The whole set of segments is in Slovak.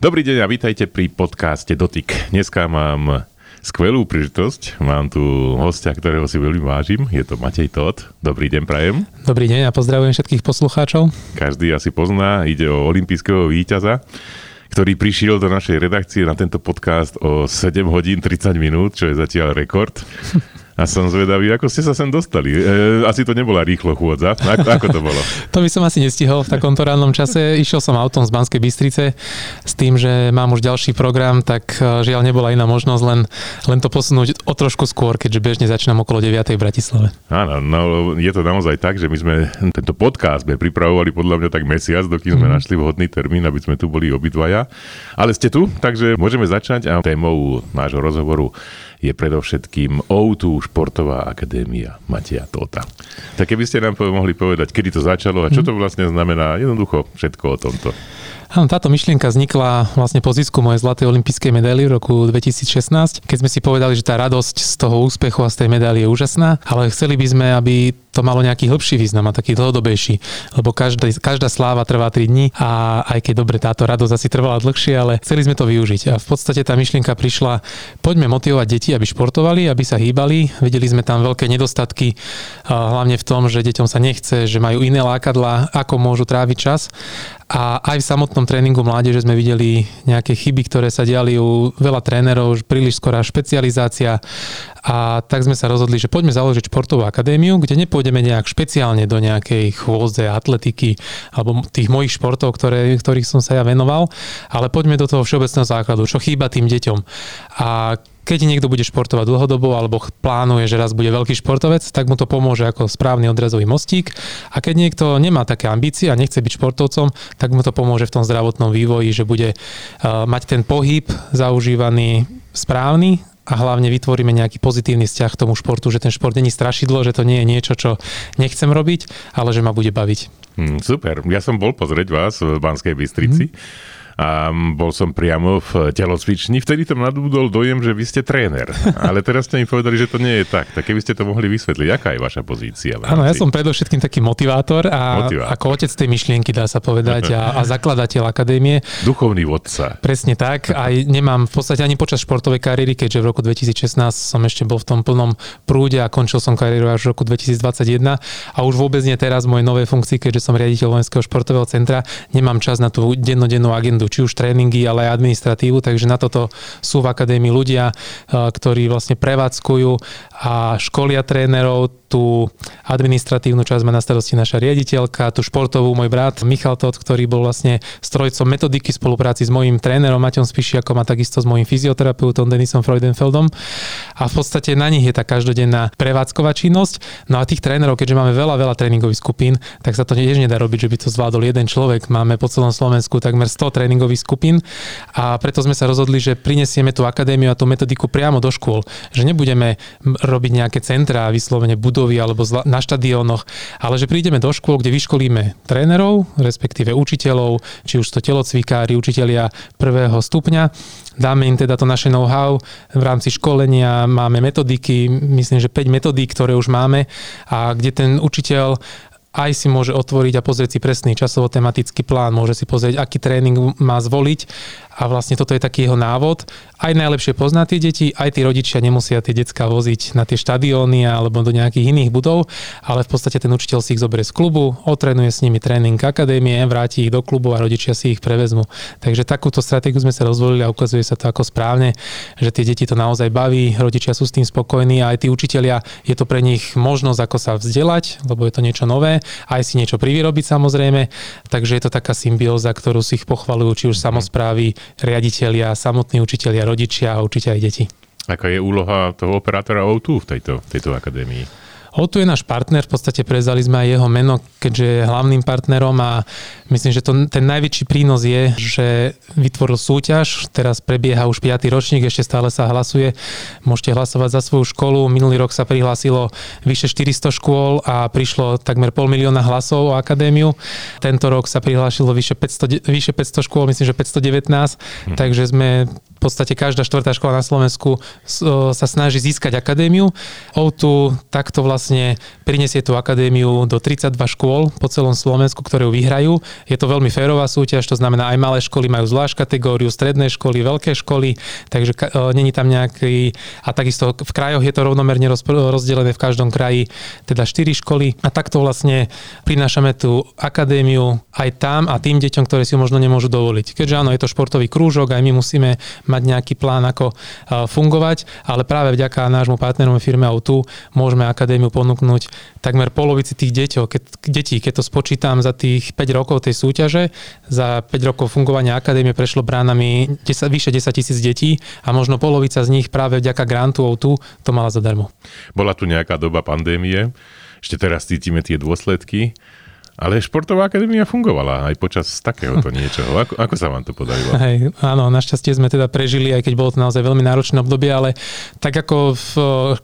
Dobrý deň a vítajte pri podcaste Dotyk. Dneska mám skvelú príležitosť. Mám tu hostia, ktorého si veľmi vážim. Je to Matej Todd. Dobrý deň, prajem. Dobrý deň a pozdravujem všetkých poslucháčov. Každý asi pozná, ide o olympijského víťaza ktorý prišiel do našej redakcie na tento podcast o 7 hodín 30 minút, čo je zatiaľ rekord. A som zvedavý, ako ste sa sem dostali. E, asi to nebola rýchlo chôdza. Ako, ako to bolo? to by som asi nestihol v takomto rannom čase. Išiel som autom z Banskej Bystrice s tým, že mám už ďalší program, tak e, žiaľ nebola iná možnosť len, len to posunúť o trošku skôr, keďže bežne začínam okolo 9. v Bratislave. Áno, no je to naozaj tak, že my sme tento podcast sme pripravovali podľa mňa tak mesiac, dokým sme mm. našli vhodný termín, aby sme tu boli obidvaja. Ale ste tu, takže môžeme začať a témou nášho rozhovoru je predovšetkým O2 Športová akadémia Mateja Tota. Tak keby ste nám mohli povedať, kedy to začalo a čo to vlastne znamená, jednoducho všetko o tomto. Áno, táto myšlienka vznikla vlastne po zisku mojej zlatej olympijskej medaily v roku 2016, keď sme si povedali, že tá radosť z toho úspechu a z tej medaily je úžasná, ale chceli by sme, aby to malo nejaký hĺbší význam a taký dlhodobejší, lebo každá, každá sláva trvá 3 dní a aj keď dobre táto radosť asi trvala dlhšie, ale chceli sme to využiť. A v podstate tá myšlienka prišla, poďme motivovať deti, aby športovali, aby sa hýbali. Vedeli sme tam veľké nedostatky, hlavne v tom, že deťom sa nechce, že majú iné lákadla, ako môžu tráviť čas. A aj v samotnom tréningu mládeže sme videli nejaké chyby, ktoré sa diali u veľa trénerov, príliš skorá špecializácia a tak sme sa rozhodli, že poďme založiť športovú akadémiu, kde nepôjdeme nejak špeciálne do nejakej chôdze, atletiky alebo tých mojich športov, ktoré, ktorých som sa ja venoval, ale poďme do toho všeobecného základu, čo chýba tým deťom. A keď niekto bude športovať dlhodobo alebo plánuje, že raz bude veľký športovec, tak mu to pomôže ako správny odrazový mostík. A keď niekto nemá také ambície a nechce byť športovcom, tak mu to pomôže v tom zdravotnom vývoji, že bude uh, mať ten pohyb zaužívaný správny a hlavne vytvoríme nejaký pozitívny vzťah k tomu športu, že ten šport není strašidlo, že to nie je niečo, čo nechcem robiť, ale že ma bude baviť. Hmm, super. Ja som bol pozrieť vás v Banskej Bystrici. Hmm a bol som priamo v telocvični. Vtedy tam nadúdol dojem, že vy ste tréner. Ale teraz ste mi povedali, že to nie je tak. Tak keby ste to mohli vysvetliť, aká je vaša pozícia? Áno, ja som predovšetkým taký motivátor a motivátor. ako otec tej myšlienky, dá sa povedať, a, a zakladateľ akadémie. Duchovný vodca. Presne tak. A nemám v podstate ani počas športovej kariéry, keďže v roku 2016 som ešte bol v tom plnom prúde a končil som kariéru až v roku 2021 a už vôbec nie teraz v mojej novej funkcii, keďže som riaditeľ Vojenského športového centra, nemám čas na tú dennodennú agendu či už tréningy, ale aj administratívu, takže na toto sú v akadémii ľudia, ktorí vlastne prevádzkujú a školia trénerov, tú administratívnu časť má na starosti naša riaditeľka, tú športovú môj brat Michal Todt, ktorý bol vlastne strojcom metodiky spolupráci s mojím trénerom Maťom Spišiakom a takisto s mojím fyzioterapeutom Denisom Freudenfeldom. A v podstate na nich je tá každodenná prevádzková činnosť. No a tých trénerov, keďže máme veľa, veľa tréningových skupín, tak sa to tiež nedá robiť, že by to zvládol jeden človek. Máme po celom Slovensku takmer 100 tréningových skupín a preto sme sa rozhodli, že prinesieme tú akadémiu a tú metodiku priamo do škôl. Že nebudeme robiť nejaké centrá, vyslovene budú budovy alebo na štadiónoch, ale že prídeme do škôl, kde vyškolíme trénerov, respektíve učiteľov, či už to telocvikári, učitelia prvého stupňa. Dáme im teda to naše know-how v rámci školenia, máme metodiky, myslím, že 5 metodík, ktoré už máme a kde ten učiteľ aj si môže otvoriť a pozrieť si presný časovo-tematický plán, môže si pozrieť, aký tréning má zvoliť a vlastne toto je taký jeho návod. Aj najlepšie pozná tie deti, aj tí rodičia nemusia tie decka voziť na tie štadióny alebo do nejakých iných budov, ale v podstate ten učiteľ si ich zoberie z klubu, otrenuje s nimi tréning akadémie, vráti ich do klubu a rodičia si ich prevezmu. Takže takúto stratégiu sme sa rozvolili a ukazuje sa to ako správne, že tie deti to naozaj baví, rodičia sú s tým spokojní a aj tí učitelia je to pre nich možnosť ako sa vzdelať, lebo je to niečo nové, aj si niečo privyrobiť samozrejme, takže je to taká symbióza, ktorú si ich pochvalujú či už mhm. samozprávy, riaditeľia, samotní učiteľia, rodičia a určite aj deti. Aká je úloha toho operátora O2 v tejto, tejto akadémii? O2 je náš partner, v podstate prezali sme aj jeho meno, keďže je hlavným partnerom a myslím, že to, ten najväčší prínos je, že vytvoril súťaž, teraz prebieha už 5. ročník, ešte stále sa hlasuje. Môžete hlasovať za svoju školu. Minulý rok sa prihlásilo vyše 400 škôl a prišlo takmer pol milióna hlasov o akadémiu. Tento rok sa prihlásilo vyše 500, vyše 500 škôl, myslím, že 519, hm. takže sme v podstate každá štvrtá škola na Slovensku sa snaží získať akadémiu. O tu takto vlastne vlastne prinesie tú akadémiu do 32 škôl po celom Slovensku, ktoré ju vyhrajú. Je to veľmi férová súťaž, to znamená aj malé školy majú zvlášť kategóriu, stredné školy, veľké školy, takže uh, není tam nejaký... A takisto v krajoch je to rovnomerne rozdelené v každom kraji, teda 4 školy. A takto vlastne prinášame tú akadémiu aj tam a tým deťom, ktoré si ju možno nemôžu dovoliť. Keďže áno, je to športový krúžok, aj my musíme mať nejaký plán, ako fungovať, ale práve vďaka nášmu partnerom firme Autu môžeme akadémiu ponúknuť takmer polovici tých deťov, keď, detí. Keď to spočítam za tých 5 rokov tej súťaže, za 5 rokov fungovania akadémie prešlo bránami 10, vyše 10 tisíc detí a možno polovica z nich práve vďaka grantu Autu to mala zadarmo. Bola tu nejaká doba pandémie, ešte teraz cítime tie dôsledky. Ale športová akadémia fungovala aj počas takéhoto niečoho. Ako, ako sa vám to podarilo? Hej, áno, našťastie sme teda prežili, aj keď bolo to naozaj veľmi náročné obdobie, ale tak ako v,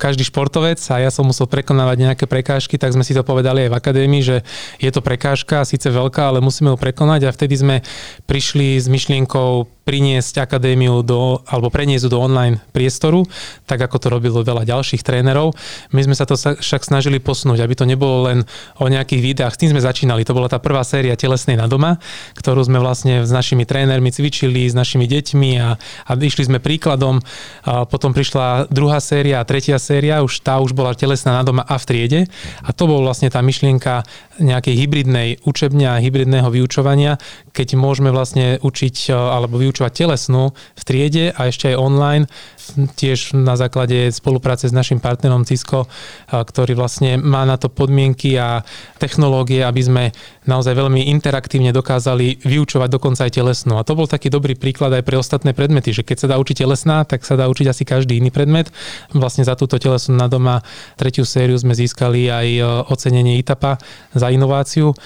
každý športovec a ja som musel prekonávať nejaké prekážky, tak sme si to povedali aj v akadémii, že je to prekážka, síce veľká, ale musíme ju prekonať a vtedy sme prišli s myšlienkou priniesť akadémiu do, alebo preniesť do online priestoru, tak ako to robilo veľa ďalších trénerov. My sme sa to však snažili posunúť, aby to nebolo len o nejakých videách. S tým sme začínali. To bola tá prvá séria telesnej na doma, ktorú sme vlastne s našimi trénermi cvičili, s našimi deťmi a, a išli sme príkladom. A potom prišla druhá séria a tretia séria, už tá už bola telesná na doma a v triede. A to bol vlastne tá myšlienka nejakej hybridnej učebňa hybridného vyučovania, keď môžeme vlastne učiť alebo vyučovať vyučovať telesnú v triede a ešte aj online, tiež na základe spolupráce s našim partnerom Cisco, ktorý vlastne má na to podmienky a technológie, aby sme naozaj veľmi interaktívne dokázali vyučovať dokonca aj telesnú. A to bol taký dobrý príklad aj pre ostatné predmety, že keď sa dá učiť telesná, tak sa dá učiť asi každý iný predmet. Vlastne za túto telesnú na doma tretiu sériu sme získali aj e, ocenenie ITAPA za inováciu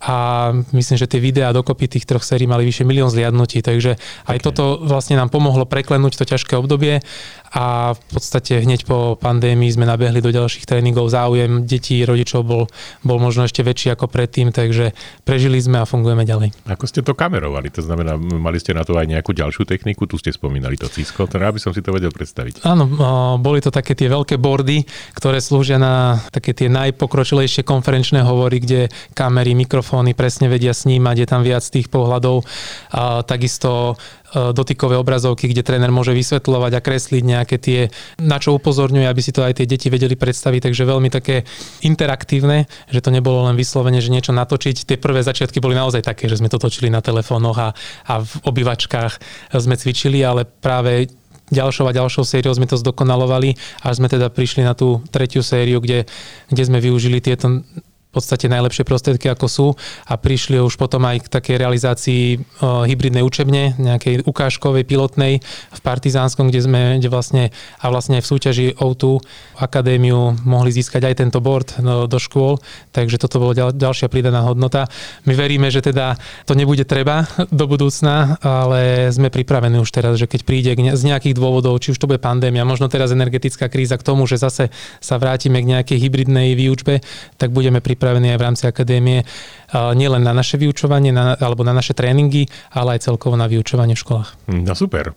a myslím, že tie videá dokopy tých troch sérií mali vyše milión zliadnutí, takže aj okay. toto vlastne nám pomohlo preklenúť to ťažké obdobie a v podstate hneď po pandémii sme nabehli do ďalších tréningov. Záujem detí, rodičov bol, bol možno ešte väčší ako predtým, takže prežili sme a fungujeme ďalej. Ako ste to kamerovali? To znamená, mali ste na to aj nejakú ďalšiu techniku? Tu ste spomínali to Cisco, teda aby som si to vedel predstaviť. Áno, boli to také tie veľké bordy, ktoré slúžia na také tie najpokročilejšie konferenčné hovory, kde kamery, mikrofóny presne vedia snímať, je tam viac tých pohľadov. A takisto E, dotykové obrazovky, kde tréner môže vysvetľovať a kresliť nejaké tie, na čo upozorňuje, aby si to aj tie deti vedeli predstaviť. Takže veľmi také interaktívne, že to nebolo len vyslovene, že niečo natočiť. Tie prvé začiatky boli naozaj také, že sme to točili na telefónoch a, a v obývačkách sme cvičili, ale práve ďalšou a ďalšou sériou sme to zdokonalovali a sme teda prišli na tú tretiu sériu, kde, kde sme využili tieto v podstate najlepšie prostriedky, ako sú a prišli už potom aj k takej realizácii uh, hybridnej učebne, nejakej ukážkovej, pilotnej v Partizánskom, kde sme kde vlastne, a vlastne v súťaži O2 akadémiu mohli získať aj tento board do, do škôl, takže toto bolo ďal, ďalšia pridaná hodnota. My veríme, že teda to nebude treba do budúcna, ale sme pripravení už teraz, že keď príde z nejakých dôvodov, či už to bude pandémia, možno teraz energetická kríza k tomu, že zase sa vrátime k nejakej hybridnej výučbe, tak budeme pripravení pripravení aj v rámci akadémie nielen na naše vyučovanie na, alebo na naše tréningy, ale aj celkovo na vyučovanie v školách. No super.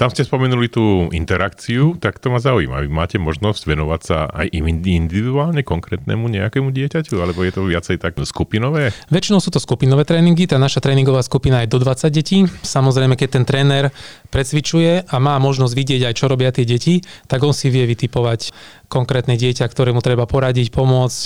Tam ste spomenuli tú interakciu, tak to ma zaujíma. Vy máte možnosť venovať sa aj individuálne konkrétnemu nejakému dieťaťu, alebo je to viacej tak skupinové? Väčšinou sú to skupinové tréningy, tá naša tréningová skupina je do 20 detí. Samozrejme, keď ten tréner precvičuje a má možnosť vidieť aj, čo robia tie deti, tak on si vie vytipovať konkrétne dieťa, ktorému treba poradiť, pomôcť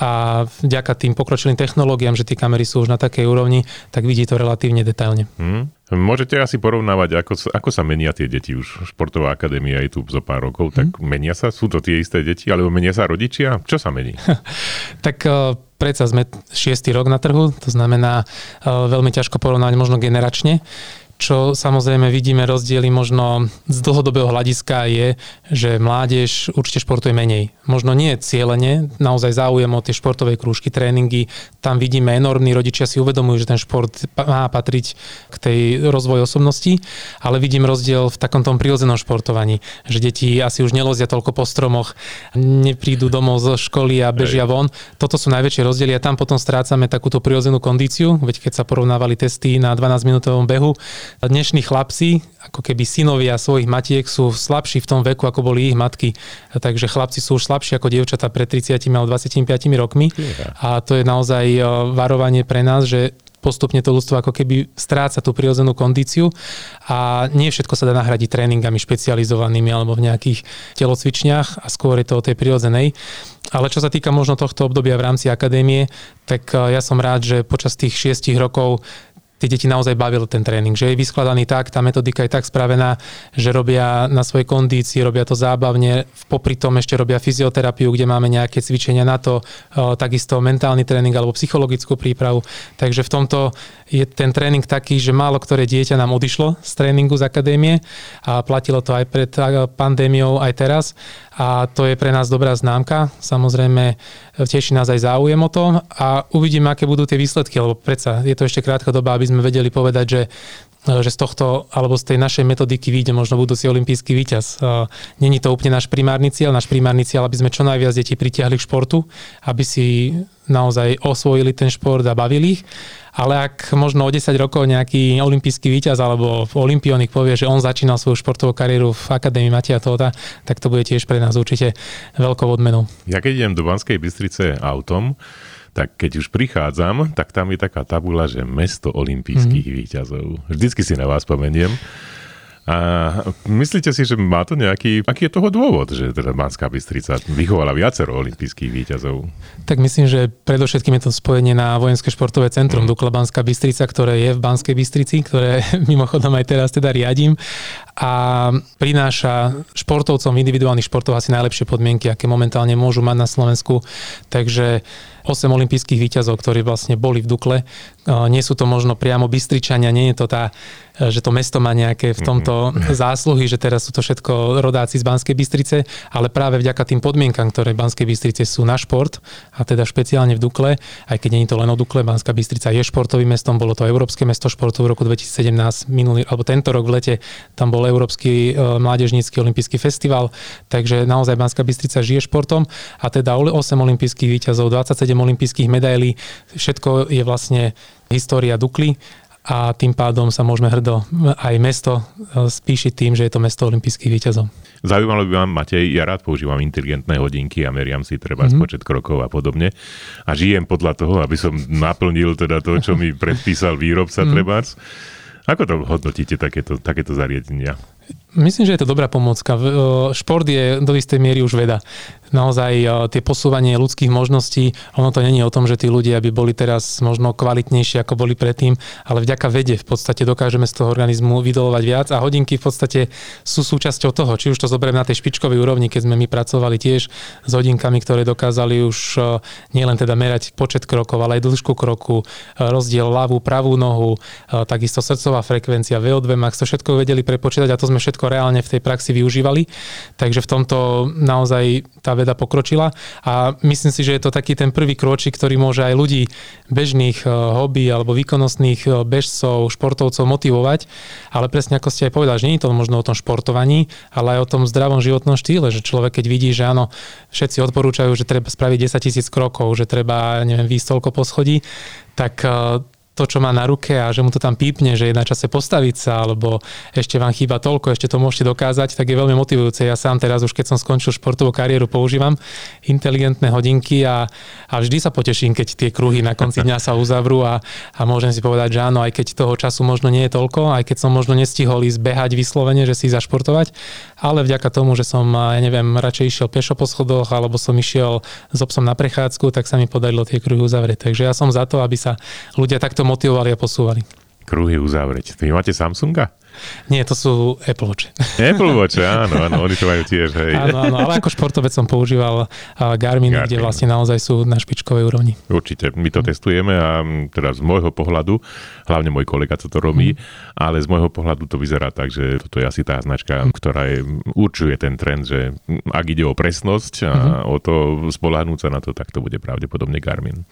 a vďaka tým pokročilým technológiám, že tie kamery sú už na takej úrovni, tak vidí to relatívne detailne. Hmm. Môžete asi porovnávať, ako, ako sa menia tie deti už. Športová akadémia je tu zo pár rokov, tak hmm. menia sa? Sú to tie isté deti, alebo menia sa rodičia? Čo sa mení? tak uh, predsa sme šiestý rok na trhu, to znamená uh, veľmi ťažko porovnať možno generačne čo samozrejme vidíme rozdiely možno z dlhodobého hľadiska je, že mládež určite športuje menej. Možno nie cieľene, naozaj záujem o tie športové krúžky, tréningy, tam vidíme enormní, rodičia si uvedomujú, že ten šport má patriť k tej rozvoju osobnosti, ale vidím rozdiel v takom tom prirodzenom športovaní, že deti asi už nelozia toľko po stromoch, neprídu domov zo školy a bežia von. Toto sú najväčšie rozdiely a tam potom strácame takúto prirodzenú kondíciu, veď keď sa porovnávali testy na 12-minútovom behu, dnešní chlapci, ako keby synovia svojich matiek sú slabší v tom veku, ako boli ich matky. Takže chlapci sú už slabší ako dievčatá pred 30 alebo 25 rokmi. A to je naozaj e, varovanie pre nás, že postupne to ľudstvo ako keby stráca tú prirodzenú kondíciu a nie všetko sa dá nahradiť tréningami špecializovanými alebo v nejakých telocvičniach a skôr je to o tej prirodzenej. Ale čo sa týka možno tohto obdobia v rámci akadémie, tak ja som rád, že počas tých šiestich rokov tie deti naozaj bavil ten tréning, že je vyskladaný tak, tá metodika je tak spravená, že robia na svojej kondícii, robia to zábavne, popri tom ešte robia fyzioterapiu, kde máme nejaké cvičenia na to, takisto mentálny tréning alebo psychologickú prípravu. Takže v tomto je ten tréning taký, že málo ktoré dieťa nám odišlo z tréningu z akadémie a platilo to aj pred pandémiou, aj teraz a to je pre nás dobrá známka. Samozrejme, teší nás aj záujem o to a uvidíme, aké budú tie výsledky, lebo predsa je to ešte krátka doba, aby sme vedeli povedať, že že z tohto alebo z tej našej metodiky vyjde možno budúci olimpijský víťaz. Není to úplne náš primárny cieľ. Náš primárny cieľ, aby sme čo najviac detí pritiahli k športu, aby si naozaj osvojili ten šport a bavili ich ale ak možno o 10 rokov nejaký olimpijský víťaz alebo olimpionik povie, že on začínal svoju športovú kariéru v Akadémii Matia Tóta, tak to bude tiež pre nás určite veľkou odmenou. Ja keď idem do Banskej Bystrice autom, tak keď už prichádzam, tak tam je taká tabula, že mesto olimpijských mm. víťazov. Vždycky si na vás pomeniem. A myslíte si, že má to nejaký, aký je toho dôvod, že teda Banská Bystrica vychovala viacero olympijských výťazov? Tak myslím, že predovšetkým je to spojenie na Vojenské športové centrum mm. Dukla Banská Bystrica, ktoré je v Banskej Bystrici, ktoré mimochodom aj teraz teda riadím a prináša športovcom individuálnych športov asi najlepšie podmienky, aké momentálne môžu mať na Slovensku. Takže 8 olympijských výťazov, ktorí vlastne boli v Dukle. Nie sú to možno priamo Bystričania, nie je to tá, že to mesto má nejaké v tomto mm-hmm. zásluhy, že teraz sú to všetko rodáci z Banskej Bystrice, ale práve vďaka tým podmienkam, ktoré v Banskej Bystrice sú na šport, a teda špeciálne v Dukle, aj keď nie je to len o Dukle, Banská Bystrica je športovým mestom, bolo to Európske mesto športu v roku 2017, minulý, alebo tento rok v lete, tam bol Európsky e, mládežnícky olympijský festival, takže naozaj Banská Bystrica žije športom a teda 8 olympijských výťazov, 27 7 olympijských medailí. Všetko je vlastne história Dukly a tým pádom sa môžeme hrdo aj mesto e, spíšiť tým, že je to mesto olympijských výťazov. Zaujímalo by vám, Matej, ja rád používam inteligentné hodinky a meriam si treba mm-hmm. počet krokov a podobne. A žijem podľa toho, aby som naplnil teda to, čo mi predpísal výrobca mm-hmm. trebárs. Ako to hodnotíte takéto, takéto zariadenia? Myslím, že je to dobrá pomocka. Šport je do istej miery už veda naozaj e, tie posúvanie ľudských možností, ono to není o tom, že tí ľudia by boli teraz možno kvalitnejší, ako boli predtým, ale vďaka vede v podstate dokážeme z toho organizmu vydolovať viac a hodinky v podstate sú súčasťou toho. Či už to zoberieme na tej špičkovej úrovni, keď sme my pracovali tiež s hodinkami, ktoré dokázali už e, nielen teda merať počet krokov, ale aj dĺžku kroku, e, rozdiel ľavú, pravú nohu, takisto srdcová frekvencia, VO2 max, to všetko vedeli prepočítať a to sme všetko reálne v tej praxi využívali. Takže v tomto naozaj tá veda pokročila. A myslím si, že je to taký ten prvý kročík, ktorý môže aj ľudí bežných eh, hobby alebo výkonnostných eh, bežcov, športovcov motivovať, ale presne ako ste aj povedali, že nie je to možno o tom športovaní, ale aj o tom zdravom životnom štýle, že človek keď vidí, že áno, všetci odporúčajú, že treba spraviť 10 tisíc krokov, že treba, neviem, výjsť toľko po schodí, tak eh, to, čo má na ruke a že mu to tam pípne, že je na čase postaviť sa, alebo ešte vám chýba toľko, ešte to môžete dokázať, tak je veľmi motivujúce. Ja sám teraz už, keď som skončil športovú kariéru, používam inteligentné hodinky a, a vždy sa poteším, keď tie kruhy na konci dňa sa uzavrú a, a môžem si povedať, že áno, aj keď toho času možno nie je toľko, aj keď som možno nestihol ísť behať vyslovene, že si zašportovať, ale vďaka tomu, že som, ja neviem, radšej išiel pešo po schodoch, alebo som išiel s obsom na prechádzku, tak sa mi podarilo tie kruhy uzavrieť. Takže ja som za to, aby sa ľudia takto motivovali a posúvali. Kruhy uzavrieť. Vy máte Samsunga? Nie, to sú Apple Watch. Apple Watch, áno, áno, oni to majú tiež, hej. Áno, áno, ale ako športovec som používal Garmin, Garmin, kde vlastne naozaj sú na špičkovej úrovni. Určite, my to mm. testujeme a teda z môjho pohľadu, hlavne môj kolega to robí, mm. ale z môjho pohľadu to vyzerá tak, že toto je asi tá značka, mm. ktorá je, určuje ten trend, že ak ide o presnosť a mm. o to spolahnúť sa na to, tak to bude pravdepodobne Garmin.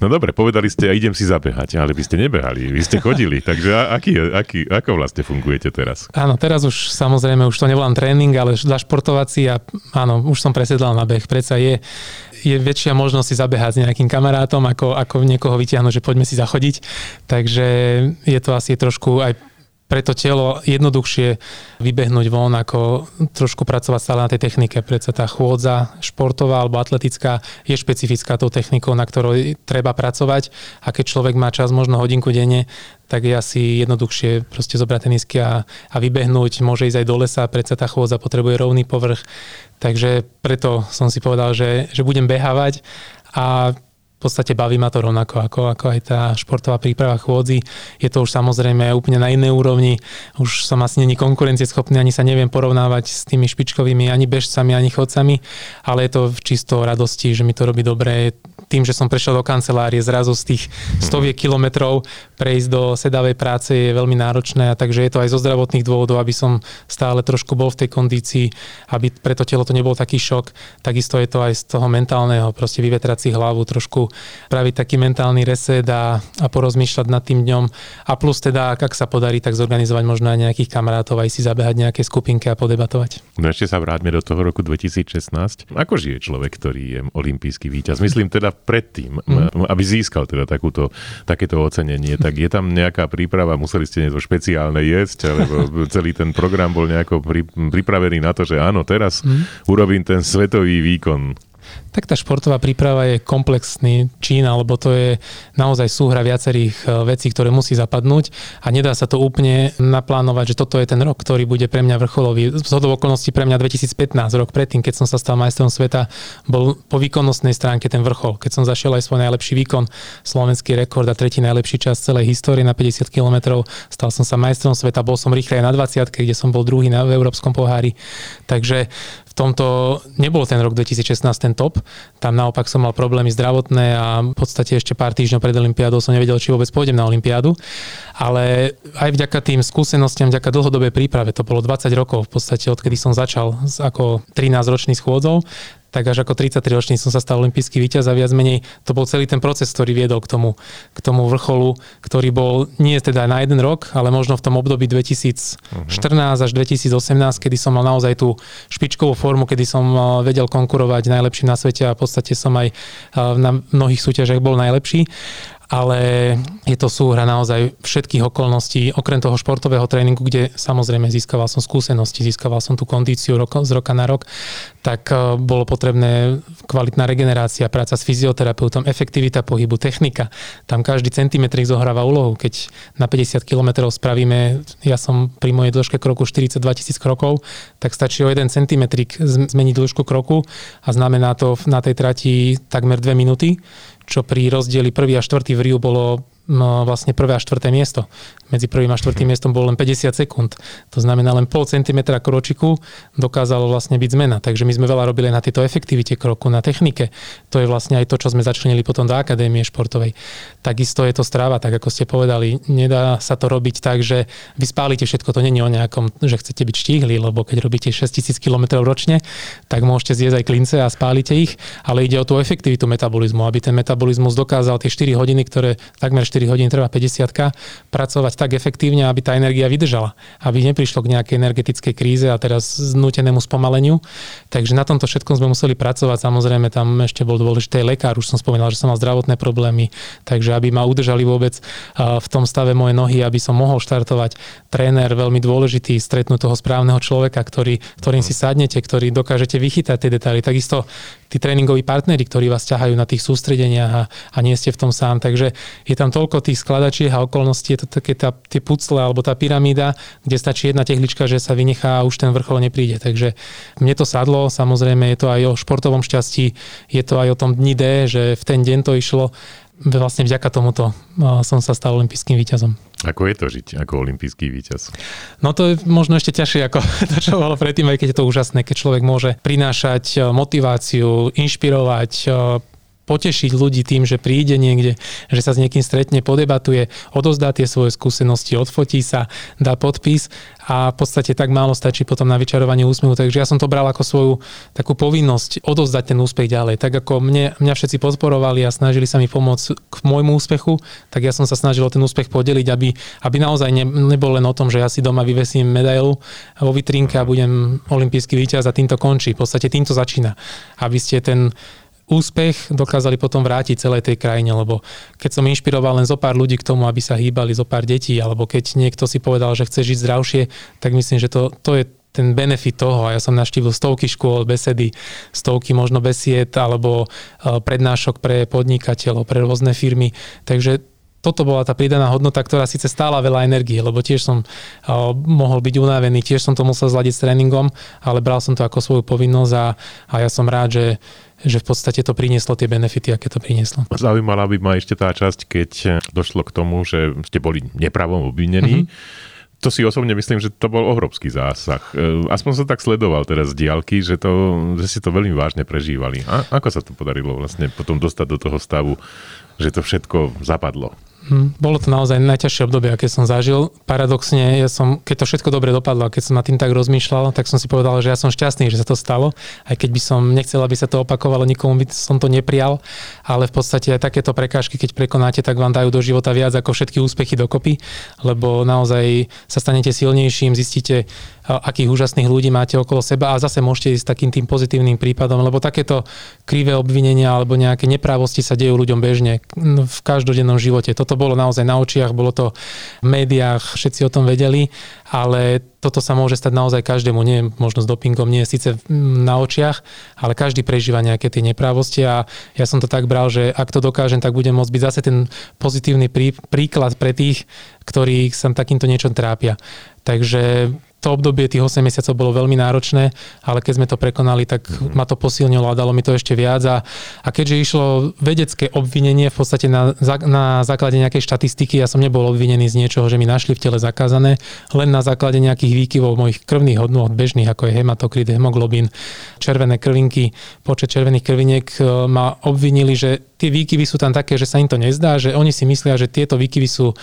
No dobre, povedali ste, idem si zabehať, ale vy ste nebehali, vy ste chodili, takže aký, aký, ako vlastne funguje fungujete teraz? Áno, teraz už samozrejme, už to nevolám tréning, ale zašportovací a áno, už som presedlal na beh. Predsa je, je väčšia možnosť si zabehať s nejakým kamarátom, ako, ako niekoho vytiahnuť, že poďme si zachodiť. Takže je to asi trošku aj pre to telo jednoduchšie vybehnúť von, ako trošku pracovať stále na tej technike. Predsa tá chôdza športová alebo atletická je špecifická tou technikou, na ktorej treba pracovať. A keď človek má čas možno hodinku denne, tak je asi jednoduchšie proste zobrať tenisky a, a vybehnúť, môže ísť aj do lesa, predsa tá chôdza potrebuje rovný povrch, takže preto som si povedal, že, že budem behávať. A podstate baví ma to rovnako ako, ako aj tá športová príprava chôdzi. Je to už samozrejme úplne na inej úrovni. Už som asi není konkurencieschopný, ani sa neviem porovnávať s tými špičkovými ani bežcami, ani chodcami, ale je to v čisto radosti, že mi to robí dobre tým, že som prešiel do kancelárie zrazu z tých stoviek kilometrov prejsť do sedavej práce je veľmi náročné a takže je to aj zo zdravotných dôvodov, aby som stále trošku bol v tej kondícii, aby preto telo to nebol taký šok. Takisto je to aj z toho mentálneho, proste vyvetrať si hlavu, trošku praviť taký mentálny reset a, a porozmýšľať nad tým dňom. A plus teda, ak sa podarí, tak zorganizovať možno aj nejakých kamarátov, aj si zabehať nejaké skupinky a podebatovať. No ešte sa vráťme do toho roku 2016. Ako žije človek, ktorý je olimpijský víťaz? Myslím teda predtým, mm. aby získal teda takúto, takéto ocenenie, tak je tam nejaká príprava, museli ste niečo špeciálne jesť, alebo celý ten program bol nejako pri, pripravený na to, že áno, teraz mm. urobím ten svetový výkon. Tak tá športová príprava je komplexný čín, alebo to je naozaj súhra viacerých e, vecí, ktoré musí zapadnúť a nedá sa to úplne naplánovať, že toto je ten rok, ktorý bude pre mňa vrcholový. Z hodov okolností pre mňa 2015, rok predtým, keď som sa stal majstrom sveta, bol po výkonnostnej stránke ten vrchol. Keď som zašiel aj svoj najlepší výkon, slovenský rekord a tretí najlepší čas celej histórie na 50 km, stal som sa majstrom sveta, bol som rýchle aj na 20, kde som bol druhý na, v Európskom pohári. Takže tomto nebol ten rok 2016 ten top. Tam naopak som mal problémy zdravotné a v podstate ešte pár týždňov pred Olympiádou som nevedel, či vôbec pôjdem na Olympiádu. Ale aj vďaka tým skúsenostiam, vďaka dlhodobej príprave, to bolo 20 rokov v podstate, odkedy som začal ako 13-ročný schôdzov, tak až ako 33 ročný som sa stal olimpijský víťaz a viac menej to bol celý ten proces, ktorý viedol k tomu, k tomu vrcholu, ktorý bol nie teda na jeden rok, ale možno v tom období 2014 až 2018, kedy som mal naozaj tú špičkovú formu, kedy som eh, vedel konkurovať najlepším na svete a v podstate som aj eh, na mnohých súťažiach bol najlepší ale je to súhra naozaj všetkých okolností, okrem toho športového tréningu, kde samozrejme získaval som skúsenosti, získaval som tú kondíciu roko, z roka na rok, tak e, bolo potrebné kvalitná regenerácia, práca s fyzioterapeutom, efektivita pohybu, technika. Tam každý centimetrik zohráva úlohu. Keď na 50 km spravíme, ja som pri mojej dĺžke kroku 42 tisíc krokov, tak stačí o 1 centimetrik zmeniť dĺžku kroku a znamená to na tej trati takmer 2 minúty čo pri rozdieli prvý a štvrtý v Riu bolo vlastne prvé a štvrté miesto. Medzi prvým a štvrtým miestom bolo len 50 sekúnd. To znamená len pol centimetra kročiku dokázalo vlastne byť zmena. Takže my sme veľa robili na tejto efektivite kroku, na technike. To je vlastne aj to, čo sme začlenili potom do akadémie športovej. Takisto je to strava, tak ako ste povedali. Nedá sa to robiť tak, že vy spálite všetko. To není o nejakom, že chcete byť štíhli, lebo keď robíte 6000 km ročne, tak môžete zjesť aj klince a spálite ich, ale ide o tú efektivitu metabolizmu, aby ten metabolizmus dokázal tie 4 hodiny, ktoré takmer 4 hodín trvá 50 pracovať tak efektívne, aby tá energia vydržala, aby neprišlo k nejakej energetickej kríze a teraz znútenému spomaleniu. Takže na tomto všetkom sme museli pracovať. Samozrejme, tam ešte bol dôležitý lekár, už som spomínal, že som mal zdravotné problémy, takže aby ma udržali vôbec v tom stave moje nohy, aby som mohol štartovať. Tréner veľmi dôležitý, stretnúť toho správneho človeka, ktorý, ktorým si sadnete, ktorý dokážete vychytať tie detaily. Takisto tí tréningoví partnery, ktorí vás ťahajú na tých sústredeniach a, a nie ste v tom sám. Takže je tam toľko tých skladačiek a okolností, je to také tá, tie pucle alebo tá pyramída, kde stačí jedna tehlička, že sa vynechá a už ten vrchol nepríde. Takže mne to sadlo, samozrejme je to aj o športovom šťastí, je to aj o tom dni D, že v ten deň to išlo vlastne vďaka tomuto som sa stal olympijským víťazom. Ako je to žiť ako olimpijský víťaz? No to je možno ešte ťažšie ako to, čo bolo predtým, aj keď je to úžasné, keď človek môže prinášať e, motiváciu, inšpirovať, e, potešiť ľudí tým, že príde niekde, že sa s niekým stretne, podebatuje, odozdá tie svoje skúsenosti, odfotí sa, dá podpis a v podstate tak málo stačí potom na vyčarovanie úsmevu. Takže ja som to bral ako svoju takú povinnosť odozdať ten úspech ďalej. Tak ako mne, mňa všetci podporovali a snažili sa mi pomôcť k môjmu úspechu, tak ja som sa snažil ten úspech podeliť, aby, aby naozaj ne, nebol len o tom, že ja si doma vyvesím medailu vo vitrínke a budem olimpijský víťaz a týmto končí. V podstate týmto začína. Aby ste ten úspech dokázali potom vrátiť celej tej krajine, lebo keď som inšpiroval len zo pár ľudí k tomu, aby sa hýbali, zo pár detí, alebo keď niekto si povedal, že chce žiť zdravšie, tak myslím, že to, to je ten benefit toho. Ja som naštívil stovky škôl, besedy, stovky možno besied alebo e, prednášok pre podnikateľov, pre rôzne firmy. Takže toto bola tá pridaná hodnota, ktorá síce stála veľa energie, lebo tiež som uh, mohol byť unavený, tiež som to musel zladiť s tréningom, ale bral som to ako svoju povinnosť a, a ja som rád, že, že v podstate to prinieslo tie benefity, aké to prinieslo. Zaujímala by ma ešte tá časť, keď došlo k tomu, že ste boli nepravom obvinení. Mm-hmm. To si osobne myslím, že to bol obrovský zásah. E, aspoň som tak sledoval teraz z diálky, že, to, že si to veľmi vážne prežívali. A ako sa to podarilo vlastne potom dostať do toho stavu, že to všetko zapadlo? Hm, bolo to naozaj najťažšie obdobie, aké som zažil. Paradoxne, ja som, keď to všetko dobre dopadlo a keď som nad tým tak rozmýšľal, tak som si povedal, že ja som šťastný, že sa to stalo. Aj keď by som nechcel, aby sa to opakovalo, nikomu by som to neprijal, ale v podstate aj takéto prekážky, keď prekonáte, tak vám dajú do života viac ako všetky úspechy dokopy, lebo naozaj sa stanete silnejším, zistíte, akých úžasných ľudí máte okolo seba a zase môžete ísť takým tým pozitívnym prípadom, lebo takéto krivé obvinenia alebo nejaké neprávosti sa dejú ľuďom bežne v každodennom živote. Toto bolo naozaj na očiach, bolo to v médiách, všetci o tom vedeli, ale toto sa môže stať naozaj každému, nie možno s dopingom, nie síce na očiach, ale každý prežíva nejaké tie neprávosti a ja som to tak bral, že ak to dokážem, tak budem môcť byť zase ten pozitívny prí, príklad pre tých, ktorých sa takýmto niečo trápia. Takže to obdobie tých 8 mesiacov bolo veľmi náročné, ale keď sme to prekonali, tak mm-hmm. ma to posilnilo a dalo mi to ešte viac. A, a keďže išlo vedecké obvinenie v podstate na, na základe nejakej štatistiky, ja som nebol obvinený z niečoho, že mi našli v tele zakázané, len na základe nejakých výkyvov mojich krvných hodnôt bežných, ako je hematokrit, hemoglobín, červené krvinky, počet červených krviniek e, ma obvinili, že tie výkyvy sú tam také, že sa im to nezdá, že oni si myslia, že tieto výkyvy sú e,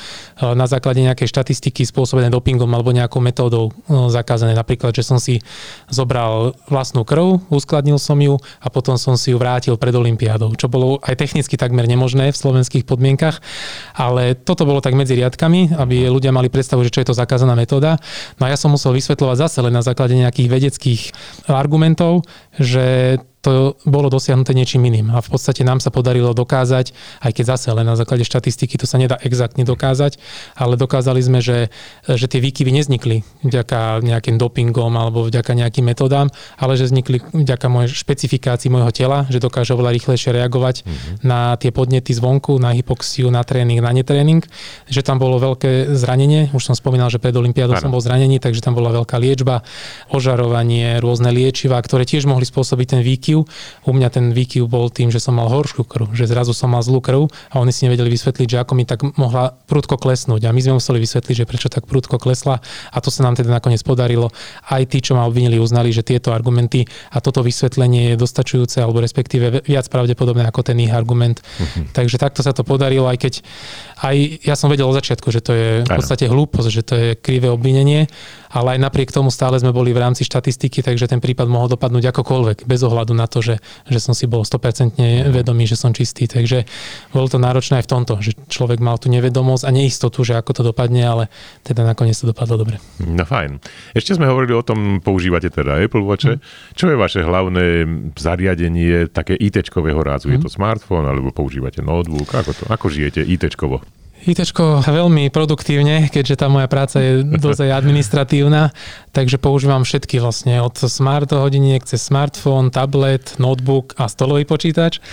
na základe nejakej štatistiky spôsobené dopingom alebo nejakou metódou e, zakázané. Napríklad, že som si zobral vlastnú krv, uskladnil som ju a potom som si ju vrátil pred Olympiádou, čo bolo aj technicky takmer nemožné v slovenských podmienkach, ale toto bolo tak medzi riadkami, aby ľudia mali predstavu, že čo je to zakázaná metóda. No a ja som musel vysvetľovať zase len na základe nejakých vedeckých argumentov, že to bolo dosiahnuté niečím iným. A v podstate nám sa podarilo dokázať, aj keď zase len na základe štatistiky to sa nedá exaktne dokázať, ale dokázali sme, že, že tie výkyvy neznikli vďaka nejakým dopingom alebo vďaka nejakým metodám, ale že vznikli vďaka mojej špecifikácii môjho tela, že dokáže oveľa rýchlejšie reagovať mm-hmm. na tie podnety zvonku, na hypoxiu, na tréning, na netréning, že tam bolo veľké zranenie, už som spomínal, že pred Olympiádou som bol zranený, takže tam bola veľká liečba, ožarovanie, rôzne liečiva, ktoré tiež mohli spôsobiť ten výkyv výkyv. U mňa ten výkyv bol tým, že som mal horšiu krv, že zrazu som mal zlú krv a oni si nevedeli vysvetliť, že ako mi tak mohla prudko klesnúť. A my sme museli vysvetliť, že prečo tak prudko klesla a to sa nám teda nakoniec podarilo. Aj tí, čo ma obvinili, uznali, že tieto argumenty a toto vysvetlenie je dostačujúce alebo respektíve viac pravdepodobné ako ten ich argument. Uh-huh. Takže takto sa to podarilo, aj keď aj ja som vedel od začiatku, že to je v podstate hlúposť, že to je krivé obvinenie, ale aj napriek tomu stále sme boli v rámci štatistiky, takže ten prípad mohol dopadnúť akokoľvek, bez ohľadu na to, že, že som si bol 100% vedomý, že som čistý. Takže bolo to náročné aj v tomto, že človek mal tú nevedomosť a neistotu, že ako to dopadne, ale teda nakoniec to dopadlo dobre. No fajn. Ešte sme hovorili o tom, používate teda Apple Watch. Mm. Čo je vaše hlavné zariadenie také IT-čkového rázu? Mm. Je to mhm. smartfón alebo používate notebook? Ako, to, ako žijete IT-čkovo? IT veľmi produktívne, keďže tá moja práca je dosť administratívna, takže používam všetky vlastne od smart hodiniek cez smartfón, tablet, notebook a stolový počítač.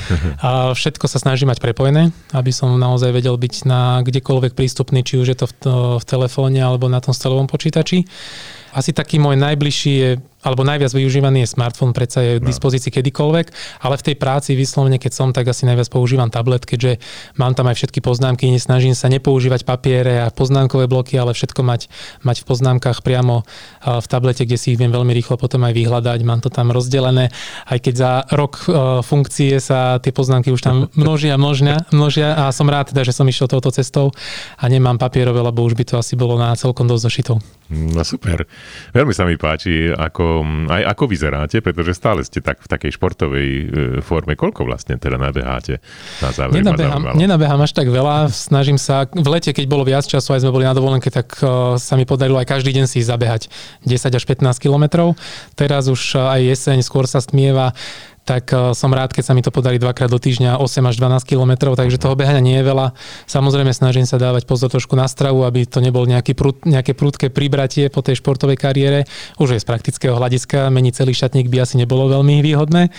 A všetko sa snažím mať prepojené, aby som naozaj vedel byť na kdekoľvek prístupný, či už je to v, v telefóne alebo na tom stolovom počítači. Asi taký môj najbližší je alebo najviac využívaný je smartfón, predsa je v no. dispozícii kedykoľvek, ale v tej práci vyslovene, keď som, tak asi najviac používam tablet, keďže mám tam aj všetky poznámky, nesnažím sa nepoužívať papiere a poznámkové bloky, ale všetko mať, mať v poznámkach priamo v tablete, kde si ich viem veľmi rýchlo potom aj vyhľadať, mám to tam rozdelené, aj keď za rok funkcie sa tie poznámky už tam množia, množia, množia a som rád teda, že som išiel touto cestou a nemám papierové, lebo už by to asi bolo na celkom dosť zošitov. No super. Veľmi sa mi páči, ako aj ako vyzeráte, pretože stále ste tak v takej športovej e, forme. Koľko vlastne teda nabeháte na záver? Nenabehám, nenabehám až tak veľa. Snažím sa, v lete, keď bolo viac času, aj sme boli na dovolenke, tak uh, sa mi podarilo aj každý deň si zabehať 10 až 15 kilometrov. Teraz už aj jeseň skôr sa stmieva tak uh, som rád, keď sa mi to podarí dvakrát do týždňa 8 až 12 kilometrov, takže toho behania nie je veľa. Samozrejme snažím sa dávať pozor trošku na stravu, aby to nebol nejaký prud, nejaké prudké pribratie po tej športovej kariére. Už je z praktického hľadiska, meniť celý šatník by asi nebolo veľmi výhodné.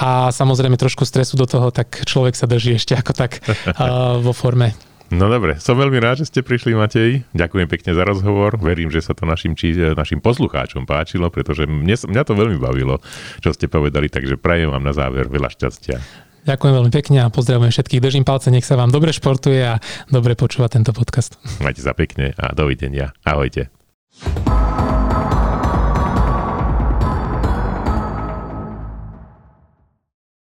A samozrejme trošku stresu do toho, tak človek sa drží ešte ako tak uh, vo forme. No dobre, som veľmi rád, že ste prišli, Matej. Ďakujem pekne za rozhovor. Verím, že sa to našim, či, našim poslucháčom páčilo, pretože mne, mňa to veľmi bavilo, čo ste povedali, takže prajem vám na záver veľa šťastia. Ďakujem veľmi pekne a pozdravujem všetkých. Držím palce, nech sa vám dobre športuje a dobre počúva tento podcast. Majte sa pekne a dovidenia. Ahojte.